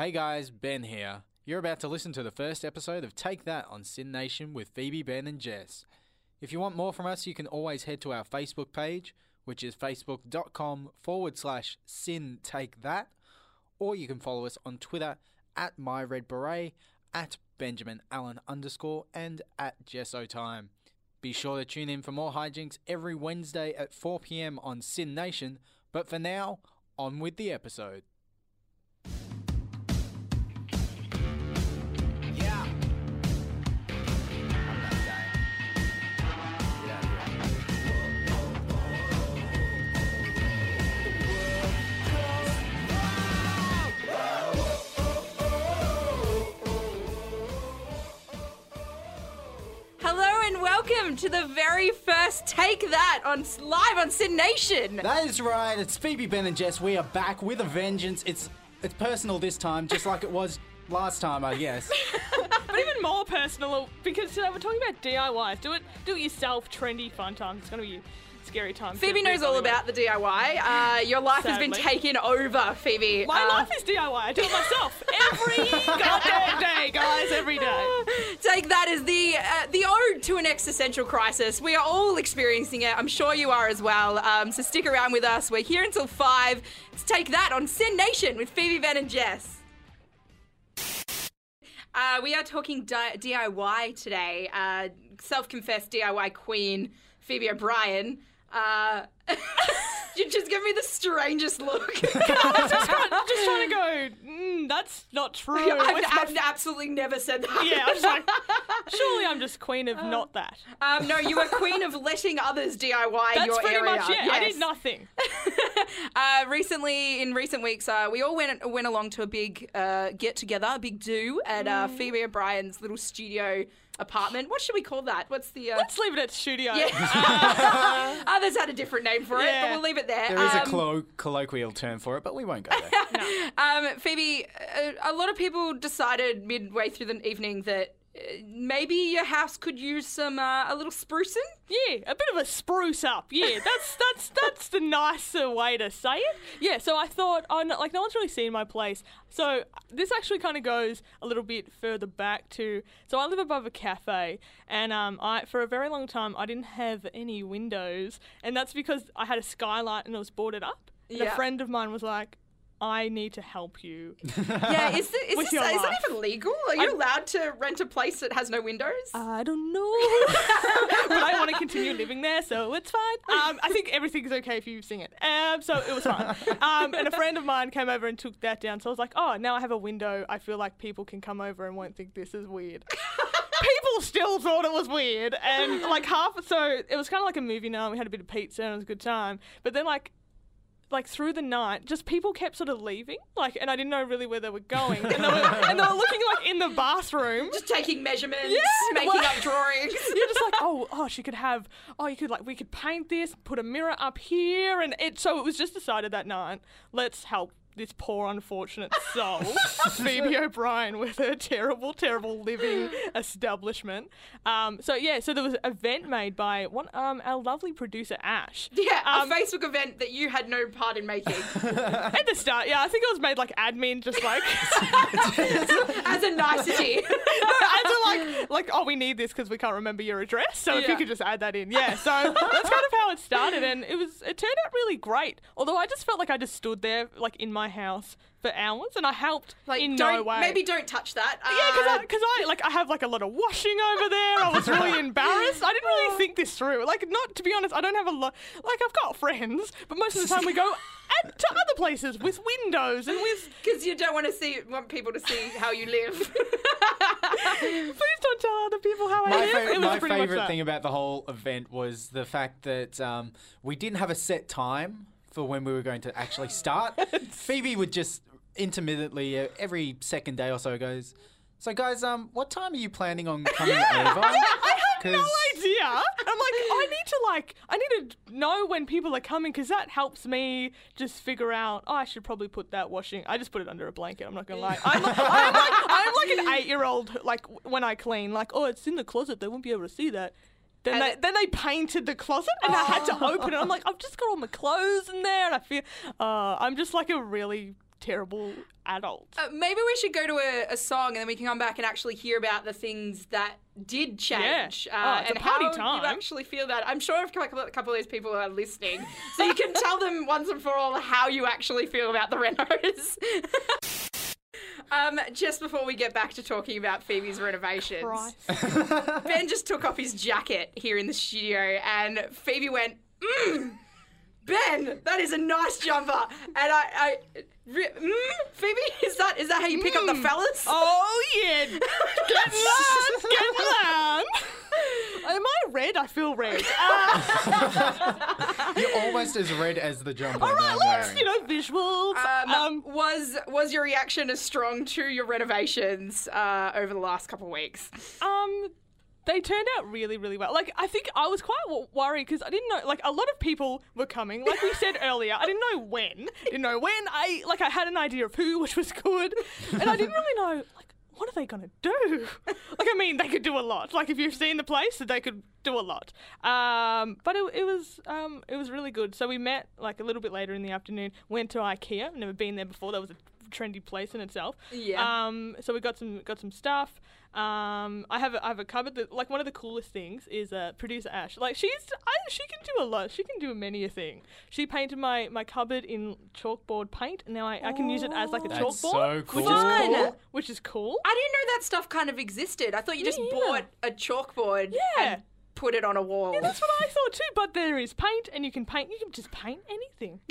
Hey guys, Ben here. You're about to listen to the first episode of Take That on SYN Nation with Phoebe, Ben, and Jess. If you want more from us, you can always head to our Facebook page, which is facebook.com forward slash sin take that, or you can follow us on Twitter at myredberet, at Benjamin Allen underscore, and at Jesso Time. Be sure to tune in for more hijinks every Wednesday at 4 pm on SYN Nation, but for now, on with the episode. And welcome to the very first Take That on live on SYN Nation. That is right. It's Phoebe, Ben, and Jess. We are back with a vengeance. It's it's personal this time, just like it was last time, I guess. But even more personal because today we're talking about DIYs. Do it, do it yourself. Trendy, fun times. It's gonna be scary times. Phoebe knows all about the DIY. Uh, your life has been taken over, Phoebe. My Uh, life is DIY. I do it myself every goddamn day, guys. Every day. Take that as the uh, the ode to an existential crisis. We are all experiencing it. I'm sure you are as well. Um, so stick around with us. We're here until five. Let's take that on SYN Nation with Phoebe, Ben, and Jess. Uh, we are talking di- DIY today. Uh, self-confessed DIY queen Phoebe O'Brien. Uh, you just give me the strangest look. just trying to go. Mm, that's not true. I've, I've absolutely never said that. Yeah, I'm like, surely I'm just queen of not that. Um, no, you were queen of letting others DIY That's your pretty area. much it. I did nothing. Uh, recently, in recent weeks, uh, we all went went along to a big uh, get together, a big do at uh, Mm. Phoebe O'Brien's little studio apartment. What should we call that? What's the? Uh, Let's leave it at studio. yeah. Others had a different name for it, but we'll leave it there. There is a Um, collo- colloquial term for it, but we won't go there. Um, Phoebe, a, a lot of people decided midway through the evening that uh, maybe your house could use some uh, a little sprucing. Yeah, a bit of a spruce up. Yeah, that's that's that's the nicer way to say it. Yeah, so I thought, oh, no, like no one's really seen my place. So this actually kind of goes a little bit further back to. So I live above a cafe, and um, I for a very long time I didn't have any windows, and that's because I had a skylight and it was boarded up. And Yeah. a friend of mine was like. I need to help you. Yeah, is, this, is, With this, is that even legal? Are you allowed to rent a place that has no windows? I don't know. but I want to continue living there, so it's fine. Um, I think everything's okay if you sing it. Um, so it was fine. Um, and a friend of mine came over and took that down. So I was like, oh, now I have a window. I feel like people can come over and won't think this is weird. People still thought it was weird, and like half. So it was kind of like a movie night. We had a bit of pizza and it was a good time. But then like like through the night, just people kept sort of leaving, like, and I didn't know really where they were going, and they were, and they were looking like in the bathroom. Just taking measurements, Yeah, making well- up drawings. You're just like, oh, oh, she could have, oh, you could like, we could paint this, put a mirror up here, and it. So it was just decided that night, let's help this poor unfortunate soul, Phoebe O'Brien, with her terrible, terrible living establishment. Um, so yeah, so there was an event made by one, um, our lovely producer Ash. yeah, Um, a Facebook event that you had no part in making. At the start, yeah, I think it was made like admin, just like. As a nicety. and so like, like, oh, we need this because we can't remember your address. So if you could just add that in, yeah. So that's kind of how it started, and it was it turned out really great. Although I just felt like I just stood there like in my house for hours, and I helped like, in no way. maybe don't touch that. Yeah, because Uh, I, I like I have like a lot of washing over there. I was really embarrassed. I didn't really think this through. Like, not to be honest, I don't have a lot. Like, I've got friends, but most of the time we go at, to other places with windows and with. Because you don't want to see want people to see how you live. Please don't tell other people how I live. fa- It was my pretty much favorite thing about the whole event was the fact that um, we didn't have a set time for when we were going to actually start. Phoebe would just intermittently, uh, every second day or so, goes, So, guys, um, what time are you planning on coming over? No 'Cause- idea. I'm like, I need to like, I need to know when people are coming because that helps me just figure out. Oh, I should probably put that washing. I just put it under a blanket. I'm not gonna lie. I'm like, I'm like, I'm like an eight-year-old. Like when I clean, like, oh, it's in the closet. They won't be able to see that. Then And they, then they painted the closet and I had to open it. I'm like, I've just got all my clothes in there, and I feel, uh, I'm just like a really terrible adult. Uh, maybe we should go to a, a song and then we can come back and actually hear about the things that did change Yeah. uh, Oh, it's a and party how time. you actually feel that. I'm sure a couple, a couple of these people are listening, so you can tell them once and for all how you actually feel about the Renos. um, just before we get back to talking about Phoebe's renovations, Ben just took off his jacket here in the studio, and Phoebe went, mm, Ben, that is a nice jumper. And I, I re- mm, Phoebe, is that is that how you pick up the fellas? Oh yeah, get loud, get loud. Am I red? I feel red. Uh, You're almost as red as the jumper all that right, I'm let's you know visuals. Um, Um, was was your reaction as strong to your renovations uh, over the last couple of weeks? Um, they turned out really, really well. Like, I think I was quite w- worried because I didn't know. Like, a lot of people were coming. Like we said earlier, I didn't know when. Didn't know when. I like I had an idea of who, which was good, and I didn't really know like what are they gonna do. like, I mean, they could do a lot. Like, if you've seen the place, they could do a lot. Um, but it, it was um, it was really good. So we met like a little bit later in the afternoon. Went to IKEA. Never been there before. That was a trendy place in itself. Yeah. Um, so we got some got some stuff. Um, I have a, I have a cupboard that like one of the coolest things is uh, producer Ash. Like she's I, she can do a lot. She can do many a thing. She painted my, my cupboard in chalkboard paint, and now I, I can use it as like a That's chalkboard, so which is cool. Which is cool. I didn't know that stuff kind of existed. I thought you just Me bought either. a chalkboard Yeah. and put it on a wall. Yeah, that's what I thought too. But there is paint, and you can paint. You can just paint anything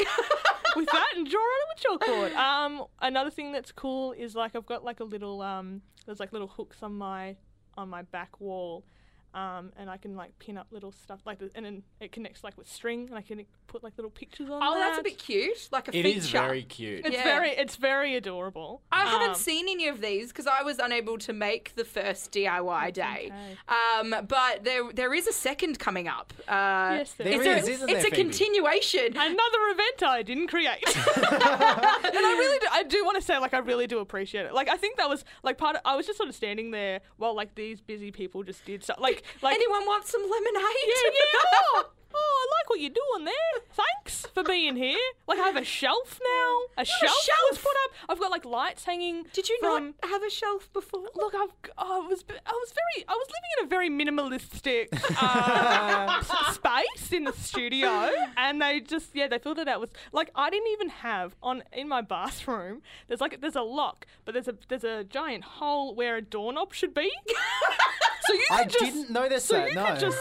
with that and draw on it with chalkboard. Um, another thing that's cool is like I've got like a little um, there's like little hooks on my on my back wall. Um, and I can like pin up little stuff like this, and then it connects like with string, and I can put like little pictures on. oh, that's a bit cute, like a It feature. is very cute. It's Yeah. very, it's very adorable. I haven't Um, seen any of these because I was unable to make the first DIY day. okay. Um, but there there is a second coming up. Uh, Yes, there There it's a, is, isn't it's there, a Phoebe? continuation. another event I didn't create. and I really do, I do want to say like I really do appreciate it. Like I think that was like part of I was just sort of standing there while like these busy people just did stuff. Like like Anyone want some lemonade? yeah, yeah. Oh, I like what you're doing there. Thanks for being here. Like I have a shelf now. A shelf, was shelf? was put up. I've got like lights hanging. Did you from, not have a shelf before? Look, I've, I was, I was very, I was living in a very minimalistic uh, space in the studio, and they just, yeah, they filled it out with like I didn't even have on in my bathroom. There's like there's a lock, but there's a there's a giant hole where a doorknob should be. so you could I just, didn't notice so that. you no, could just,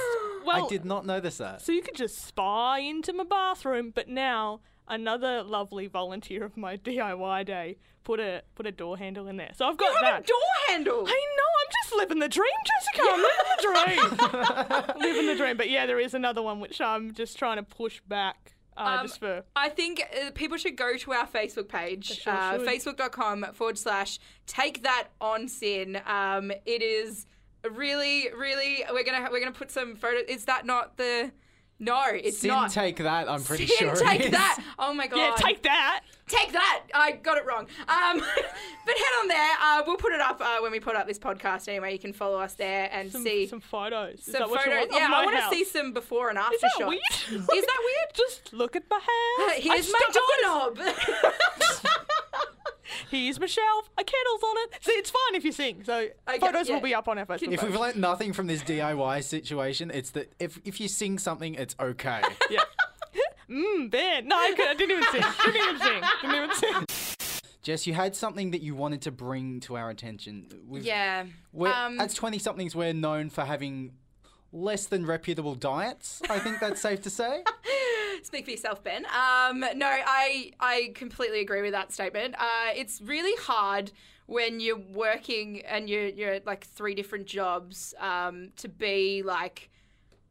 well, I did not notice that. so you could just spy into my bathroom, but now another lovely volunteer of my DIY day put a put a door handle in there. So I've got You have that. a door handle. I know, I'm just living the dream, Jessica. I'm living the dream. living the dream. But yeah, there is another one which I'm just trying to push back. Uh, Um, just for I think uh, people should go to our Facebook page, sure uh, facebook.com forward slash take that on sin. Um, it is really, really, we're going to we're gonna put some photos. Is that not the. No, it's Sin not. take that. I'm pretty Sin sure. it take is. that. Oh my god. yeah, take that. Take that! I got it wrong. Um, but head on there. Uh, we'll put it up uh, when we put up this podcast. Anyway, you can follow us there and Some, see some photos. Is some that what you photos. want? Yeah, I want to see some before and after Is that shots. weird? Is that weird? Just look at my house. Here's I my sto- doorknob. Here's my shelf. A kettle's on it. See, it's fine if you sing. So Okay, photos yeah. will be up on our Facebook. If we've learnt nothing from this DIY situation, it's that if, if you sing something, it's okay. yeah. Mmm, Ben. No, I, could, I didn't even sing. Didn't even sing. Didn't even sing. Jess, you had something that you wanted to bring to our attention. We've, yeah. we're, Um, as 20 somethings, we're known for having less than reputable diets. I think that's safe to say. Speak for yourself, Ben. Um, no, I I completely agree with that statement. Uh, it's really hard when you're working and you're you're at like three different jobs um, to be like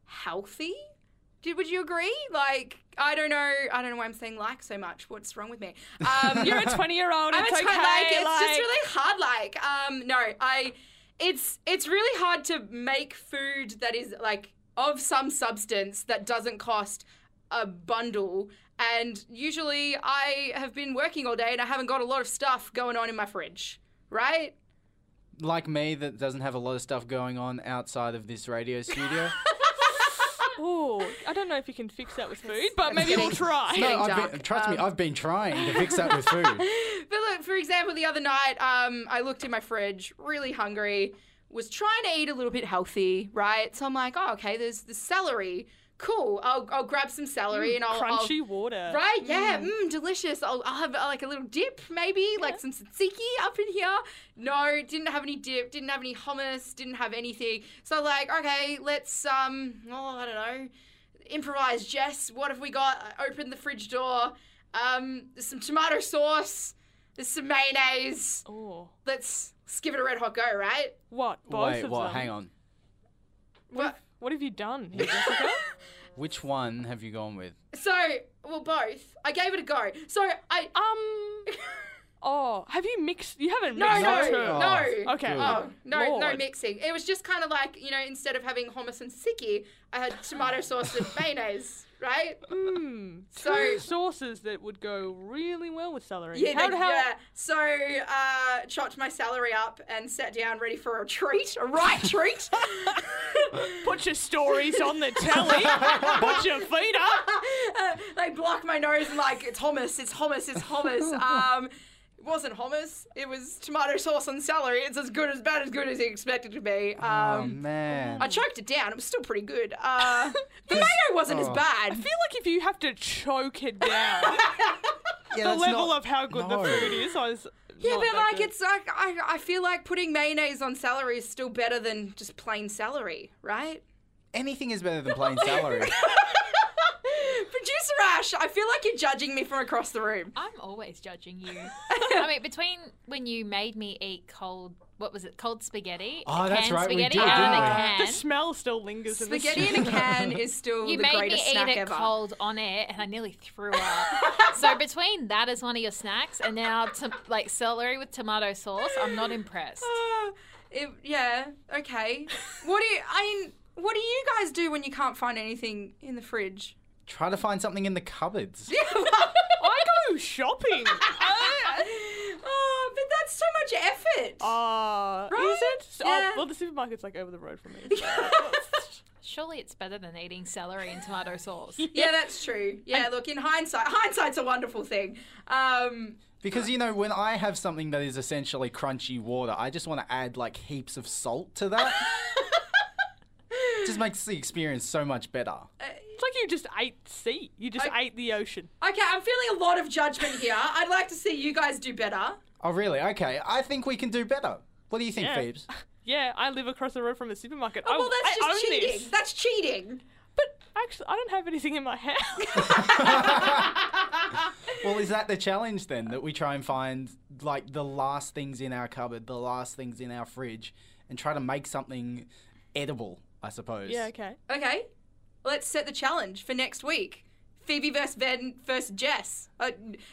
healthy. Did would you agree? Like I don't know. I don't know why I'm saying like so much. What's wrong with me? Um, You're a 20 year old. I'm It's a okay. twen- like it's like- just really hard. Like um, no, I it's it's really hard to make food that is like of some substance that doesn't cost a bundle. And usually I have been working all day and I haven't got a lot of stuff going on in my fridge, right? like me, that doesn't have a lot of stuff going on outside of this radio studio. Oh, I don't know if you can fix that with food, but maybe we'll try. No, I've been, trust me, Um, I've been trying to fix that with food. But look, for example, the other night, um, I looked in my fridge, really hungry, was trying to eat a little bit healthy, right? So I'm like, oh, okay, there's the celery. Cool. I'll, I'll grab some celery and I'll, I'll Crunchy water. Right, yeah, mm, delicious. I'll, I'll have uh, like a little dip, maybe, like some tzatziki up in here. No, didn't have any dip, didn't have any hummus, didn't have anything. So like, okay, let's um, oh, I don't know, improvise. Jess, what have we got? I opened the fridge door. Um, there's some tomato sauce. There's some mayonnaise. Oh, Let's, let's give it a red hot go, right? what? Both Wait, of what? them. Hang on. What? What have you done, here, Jessica? Which one have you gone with? So, well, both. I gave it a go. So I. um. Oh, have you mixed? You haven't No, mixed no, the two. Oh, no. Okay. good. Oh, no, no Lord. mixing. It was just kind of like, you know, instead of having hummus and tzatziki, I had tomato sauce and mayonnaise, right? Mm, So- two sauces that would go really well with celery. Yeah, how, they- how, yeah. So, uh, chopped my celery up and sat down ready for a treat, a right treat. Put your stories on the telly. Put your feet up. uh, they block my nose and like, it's hummus, it's hummus, it's hummus. Um, it wasn't hummus. It was tomato sauce and celery. It's as good as bad as good as you expected it to be. oh Um, man. I choked it down. It was still pretty good. Uh, the mayo wasn't as Oh. bad. I feel like if you have to choke it down, yeah, the level not- of how good no. the food is, I was. Yeah, not but like good. it's like I, I feel like putting mayonnaise on celery is still better than just plain celery, right? Anything is better than plain celery. Producer Ash, I feel like you're judging me from across the room. I'm always judging you. I mean, between when you made me eat cold, what was it, cold spaghetti? Oh, that's canned right, we spaghetti did, out of didn't the we? can. the smell still lingers in the Spaghetti in a can is still you the made me greatest eat snack it ever. cold on air, and I nearly threw up. so between that as one of your snacks, and now to, like celery with tomato sauce, I'm not impressed. Uh, it, yeah, okay. What do you? I mean, what do you guys do when you can't find anything in the fridge? Try to find something in the cupboards. I go shopping. oh, but that's so much effort. Uh, Right? Is it? Yeah. Oh, well, the supermarket's like over the road from me. so- Surely it's better than eating celery and tomato sauce. yeah, that's true. Yeah, look, in hindsight, hindsight's a wonderful thing. Um, Because you know, when I have something that is essentially crunchy water, I just want to add like heaps of salt to that. just makes the experience so much better. It's like you just ate sea. You just I- ate the ocean. Okay, I'm feeling a lot of judgment here. I'd like to see you guys do better. Oh, really? Okay, I think we can do better. What do you think, Yeah. Phoebes? Yeah, I live across the road from a supermarket. Oh, I, well, that's I just own cheating. This. That's cheating. But actually, I don't have anything in my house. Well, is that the challenge then? That we try and find like the last things in our cupboard, the last things in our fridge, and try to make something edible, I suppose. yeah, okay. Okay, let's set the challenge for next week. Phoebe versus Ven versus Jess. Uh,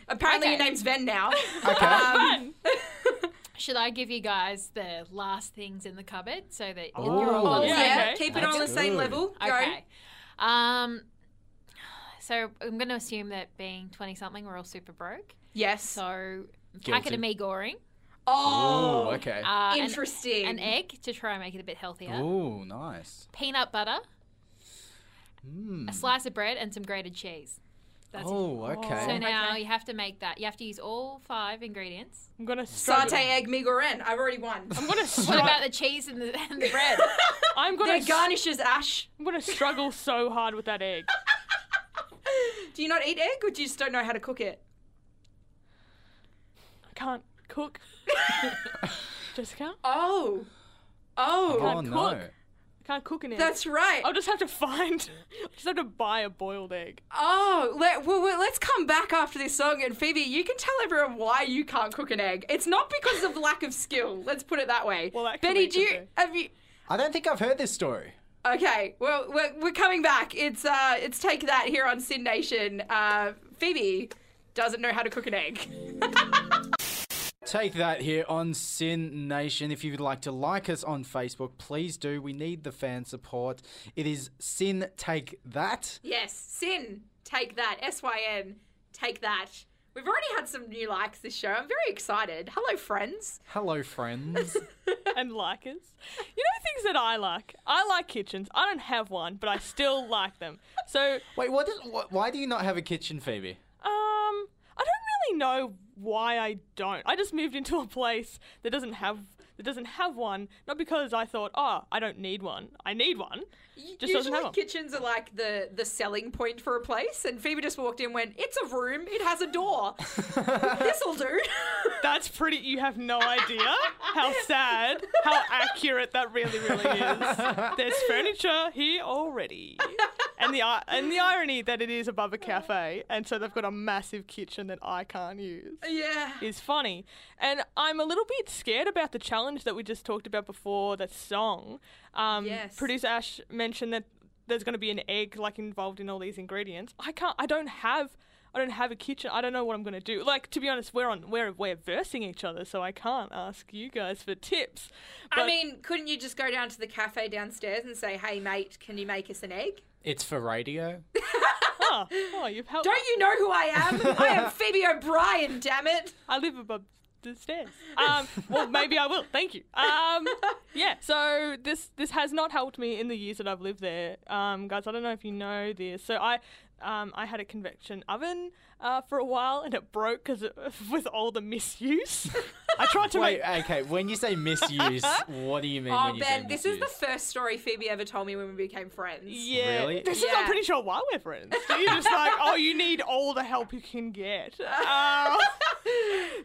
apparently, your name's Ven now. Okay. Um, Should I give you guys the last things in the cupboard so that Oh, you're all yeah, okay. keep it That's on the same level. Go. Okay. Um. So I'm going to assume that being 20 something, we're all super broke. Yes. So packet Guilty. of mi goreng, oh, okay. uh, interesting. an, egg to try and make it a bit healthier, Oh, nice. peanut butter, Mm. a slice of bread, and some grated cheese. That's it. Oh, okay. So now Okay. you have to make that. You have to use all five ingredients. I'm gonna struggle. Satay egg mi goreng. I've already won. I'm gonna What about the cheese and the, and the bread? I'm gonna. They're s- garnishes, Ash. I'm gonna struggle so hard with that egg. Do you not eat egg, or do you just don't know how to cook it? I can't cook. Jessica, Oh, oh, Oh can't no. cook. I can't cook an egg. that's right. I'll just have to find. I'll just have to buy a boiled egg. Oh, let, well, well, let's come back after this song. And Phoebe, you can tell everyone why you can't cook an egg. It's not because of lack of skill. Let's put it that way. Well, that could Benny, be do you good have you? I don't think I've heard this story. Okay, well, we're, we're coming back. It's uh, it's take that here on SYN Nation. Uh, Phoebe doesn't know how to cook an egg. Take that here on SYN Nation. If you'd like to like us on Facebook, please do. We need the fan support. It is SYN Take That. yes, SYN, take that. S Y N, take that. We've already had some new likes this show. I'm very excited. Hello, friends. Hello, friends. and likers. You know things that I like. I like kitchens. I don't have one, but I still like them. So Wait, what is, wh- why do you not have a kitchen, Phoebe? Um, I don't really know why I don't. I just moved into a place that doesn't have that doesn't have one. Not because I thought, oh, I don't need one. I need one. Just doesn't Usually have one. kitchens are like the the selling point for a place, and Phoebe just walked in, and went, "It's a room. It has a door. This'll do." That's pretty. You have no idea how sad, how accurate that really, really is. There's furniture here already, and the and the irony that it is above a cafe, and so they've got a massive kitchen that I can't use. yeah. is funny. And I'm a little bit scared about the challenge that we just talked about before, that song. Um, Yes. Producer Ash mentioned that there's going to be an egg like involved in all these ingredients. I can't. I don't have. I don't have a kitchen. I don't know what I'm going to do. Like to be honest, we're on we're we're versing each other, so I can't ask you guys for tips. I mean, couldn't you just go down to the cafe downstairs and say, "Hey, mate, can you make us an egg?" It's for radio. oh, oh, you've helped. Don't you know who I am? I am Phoebe O'Brien. Damn it! I live above the stairs. Um, well, maybe I will. Thank you. Um, yeah. So this this has not helped me in the years that I've lived there, um, guys. I don't know if you know this. So I. Um, I had a convection oven uh, for a while and it broke because with all the misuse. I tried to Wait, make. okay. When you say misuse, what do you mean Oh, when you say Ben, this is the first story Phoebe ever told me when we became friends. Yeah, Really? this is. I'm pretty sure why we're friends. You're just like, oh, you need all the help you can get. Uh,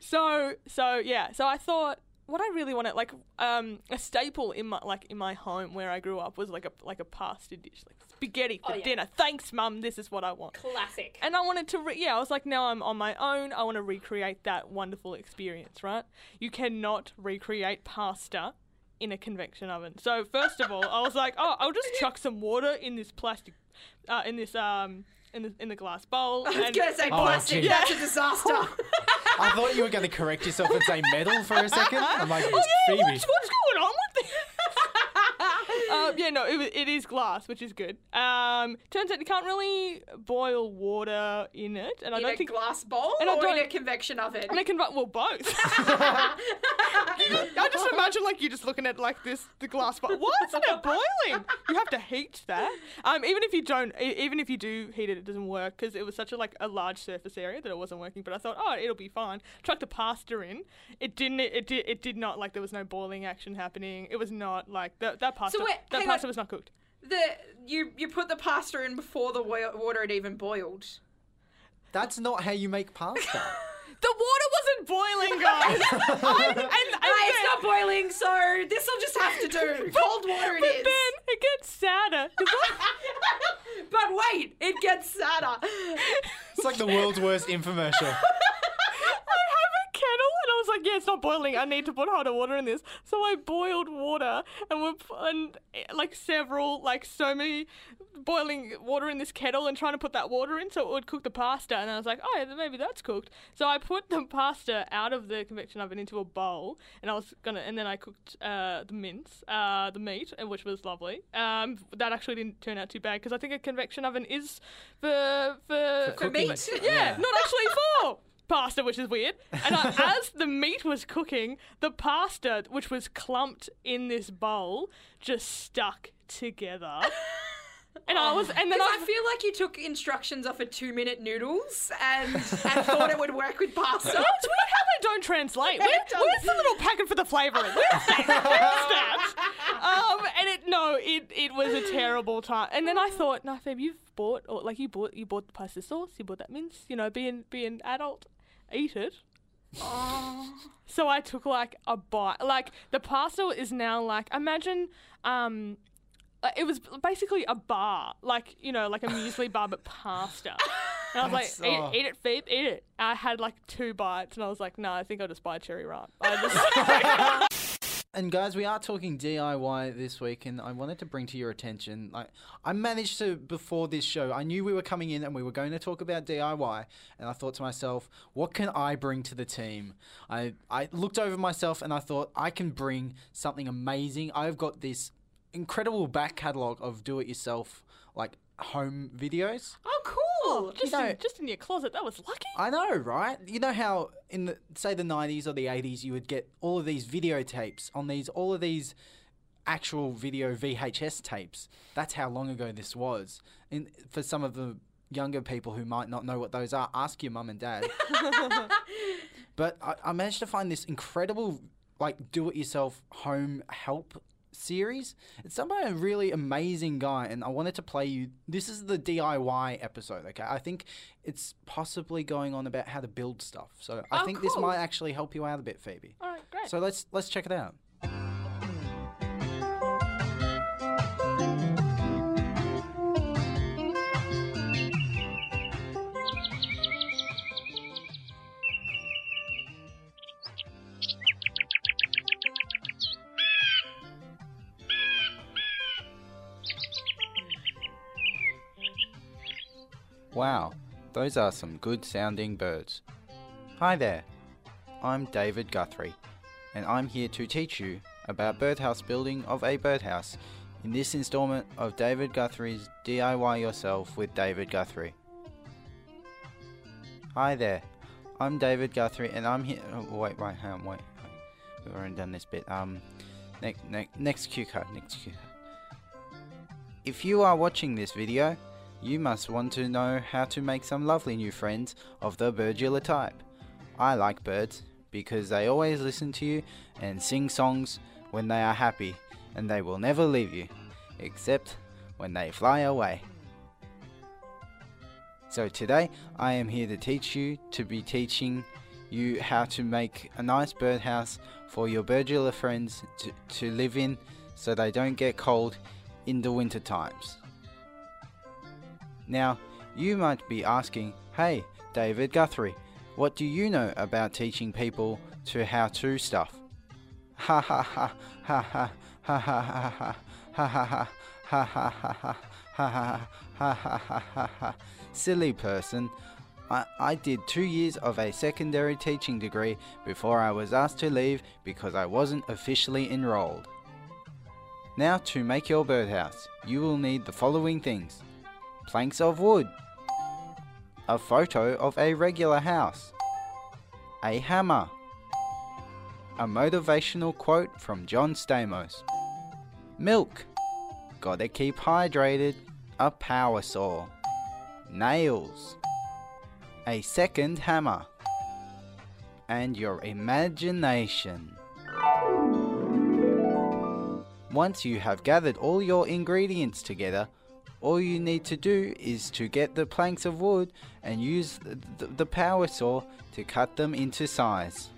so, so yeah. So I thought, what I really wanted, like, um, a staple in my like in my home where I grew up was like a like a pasta dish, like spaghetti for Oh, yeah. dinner. Thanks, mum. This is what I want. Classic. And I wanted to, re- yeah, I was like, now I'm on my own. I want to recreate that wonderful experience, right? You cannot recreate pasta in a convection oven. So first of all, I was like, oh, I'll just chuck some water in this plastic, uh, in this um, in the in the glass bowl. I was and- gonna say Oh, plastic. gee. That's a disaster. I thought you were going to correct yourself and say metal for a second. I'm like, Oh yeah, Phoebe. what's, what's yeah, no, it, it is glass, which is good. Um, turns out you can't really boil water in it, and I in don't a think glass bowl And I or in don't- a convection oven. And I can, well, both. I just imagine like you're just looking at like this, the glass bowl. Why isn't it boiling? You have to heat that. Um, even if you don't, e- even if you do heat it, it doesn't work because it was such a like a large surface area that it wasn't working. But I thought, oh, it'll be fine. Chucked the pasta in. It didn't. It, did. It did not like there was no boiling action happening. It was not like that. That pasta. wait, that hang pasta on. was not cooked. the you you put the pasta in before the water had even boiled. That's not how you make pasta. The water wasn't boiling, guys. I, and, and Hey, it's not boiling, so this will just have to do. Cold water it but is. then it gets sadder. But wait, it gets sadder. It's like the world's worst infomercial. I have a kettle, and I was like, "Yeah, it's not boiling. I need to put hotter water in this." So I boiled water, and we and eh, like several, like so many boiling water in this kettle, and trying to put that water in so it would cook the pasta. And I was like, "Oh, yeah, maybe that's cooked." So I put the pasta out of the convection oven into a bowl, and I was gonna, and then I cooked uh, the mince, uh, the meat, and which was lovely. Um, that actually didn't turn out too bad because I think a convection oven is for for, For meat? cooking. yeah, not actually for pasta, which is weird. And I, as the meat was cooking, the pasta, which was clumped in this bowl, just stuck together. And I was, and then Because I, I feel like you took instructions off of two minute noodles and, and thought it would work with pasta. It's weird how they don't translate. Where, it doesn't. where's the little packet for the flavouring? Where's that? Where's that? Um, and it no, it it was a terrible time. And then I thought, no, Feb, you've bought or like you bought you bought the pasta sauce, you bought that mince. You know, being an be an adult, eat it. So I took like a bite. Like the pasta is now like imagine um it was basically a bar, like you know, like a muesli bar but pasta. And I was That's- like, eat, oh. eat it, Phoebe, eat it. I had like two bites, and I was like, no, I think I'll just buy cherry ripe. And guys, we are talking DIY this week, and I wanted to bring to your attention. Like, I managed to before this show. I knew we were coming in, and we were going to talk about DIY, and I thought to myself, what can I bring to the team? I I looked over myself, and I thought I can bring something amazing. I've got this incredible back catalog of do-it-yourself like home videos. Oh, cool. Oh, just, you know, in, just in your closet. That was lucky. I know, right? You know how in the say the nineties or the eighties you would get all of these videotapes on these all of these actual video VHS tapes. That's how long ago this was. And for some of the younger people who might not know what those are, ask your mum and dad. but I, I managed to find this incredible like do it yourself home help series. It's done by a really amazing guy, and I wanted to play you. This is the DIY episode, okay? I think it's possibly going on about how to build stuff. So I Oh, think this might actually help you out a bit, Phoebe. All right, great. So let's let's check it out. Wow, those are some good sounding birds. Hi there, I'm David Guthrie, and I'm here to teach you about birdhouse building of a birdhouse in this installment of David Guthrie's DIY Yourself with David Guthrie. Hi there, I'm David Guthrie, and I'm here. Oh, wait, wait, hang on, wait. We've already done this bit. Um, next, next, next cue card, next cue. If you are watching this video, you must want to know how to make some lovely new friends of the birdular type. I like birds because they always listen to you and sing songs when they are happy, and they will never leave you, except when they fly away. So today I am here to teach you to be teaching you how to make a nice birdhouse for your birdular friends to, to live in so they don't get cold in the winter times. Now, you might be asking, hey, David Guthrie, what do you know about teaching people to how to stuff? Ha ha ha ha ha ha ha ha ha ha ha ha ha ha ha ha ha ha ha silly person. I, I did two years of a secondary teaching degree before I was asked to leave because I wasn't officially enrolled. Now, to make your birdhouse, you will need the following things planks of wood, a photo of a regular house, a hammer, a motivational quote from John Stamos, milk, gotta keep hydrated, a power saw, nails, a second hammer, and your imagination. Once you have gathered all your ingredients together, all you need to do is to get the planks of wood and use the, the, power saw to cut them into size.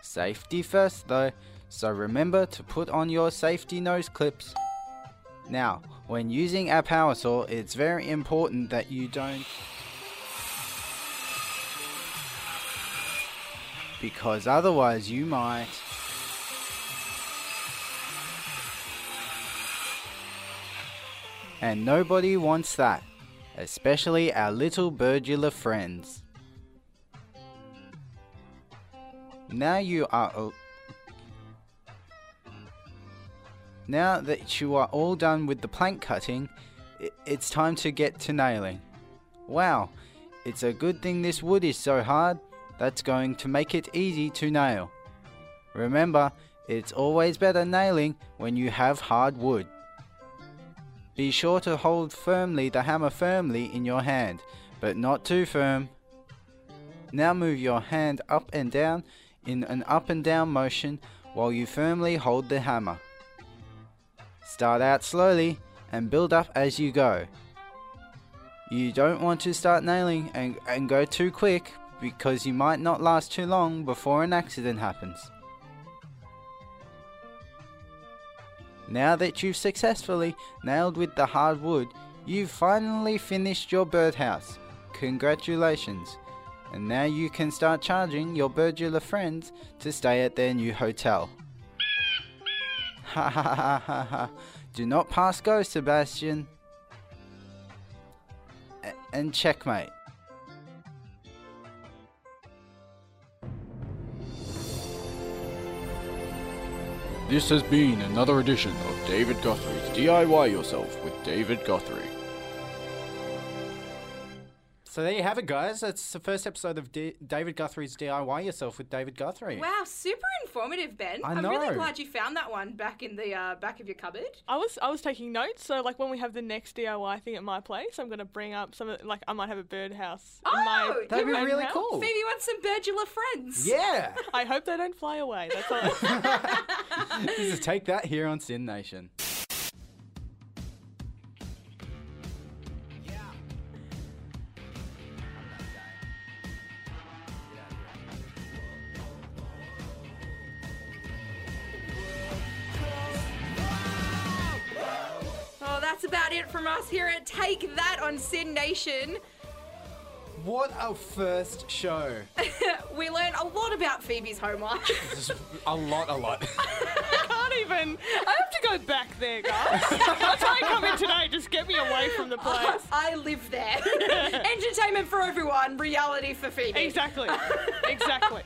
Safety first though, so remember to put on your safety nose clips. Now, when using a power saw, it's very important that you don't because otherwise you might And nobody wants that, especially our little birdular friends. Now you are. Now that you are all done with the plank cutting, it's time to get to nailing. Wow, it's a good thing this wood is so hard, that's going to make it easy to nail. Remember, it's always better nailing when you have hard wood. Be sure to hold firmly the hammer firmly in your hand, but not too firm. Now move your hand up and down in an up and down motion while you firmly hold the hammer. Start out slowly and build up as you go. You don't want to start nailing and, and go too quick because you might not last too long before an accident happens. Now that you've successfully nailed with the hard wood, you've finally finished your birdhouse. Congratulations! And now you can start charging your birdular friends to stay at their new hotel. Ha ha ha ha ha! Do not pass go, Sebastian. A- and checkmate. This has been another edition of David Guthrie's DIY Yourself with David Guthrie. So there you have it, guys. That's the first episode of D- David Guthrie's DIY Yourself with David Guthrie. Wow, super informative, Ben. I am really know. glad you found that one back in the uh, back of your cupboard. I was I was taking notes, so like when we have the next DIY thing at my place, I'm gonna bring up some of like I might have a birdhouse Oh, in my That'd be really house. cool. Phoebe wants some birdular friends. Yeah. I hope they don't fly away. That's all. this is Take That here on SYN Nation. That's about it from us here at Take That on SYN Nation. What a first show. we learned a lot about Phoebe's home life. Just a lot, a lot. I can't even. I have to go back there, guys. I'll try and come in today. Just get me away from the place. I live there. Entertainment for everyone, reality for Phoebe. Exactly. Exactly.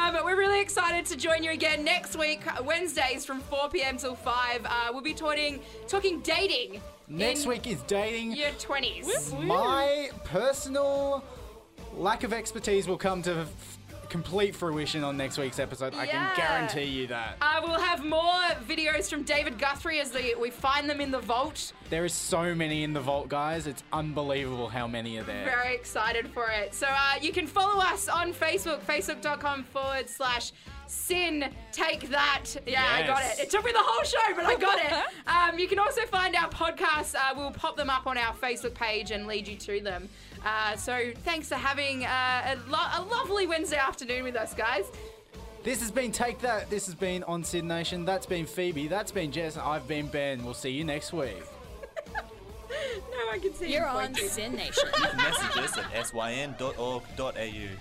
Um, we're really excited to join you again next week, Wednesdays from 4 p.m. till 5. Uh, we'll be talking talking dating. Next in week is dating. Your 20s. My personal lack of expertise will come to complete fruition on next week's episode. I can guarantee you that. Uh, we'll have more videos from David Guthrie as the, we find them in the vault. There is so many in the vault, guys. It's unbelievable how many are there. Very excited for it. So uh, you can follow us on Facebook, facebook.com forward slash sin take that. Yeah, I got it. It took me the whole show, but I got it. Um, you can also find our podcasts. Uh, we'll pop them up on our Facebook page and lead you to them. Uh, so thanks for having uh, a, lo- a lovely Wednesday afternoon with us, guys. This has been Take That. This has been On SYN Nation. That's been Phoebe. That's been Jess. And I've been Ben. We'll see you next week. No one can see You're you on pointing. SYN Nation. Messages at syn.org.au. You're on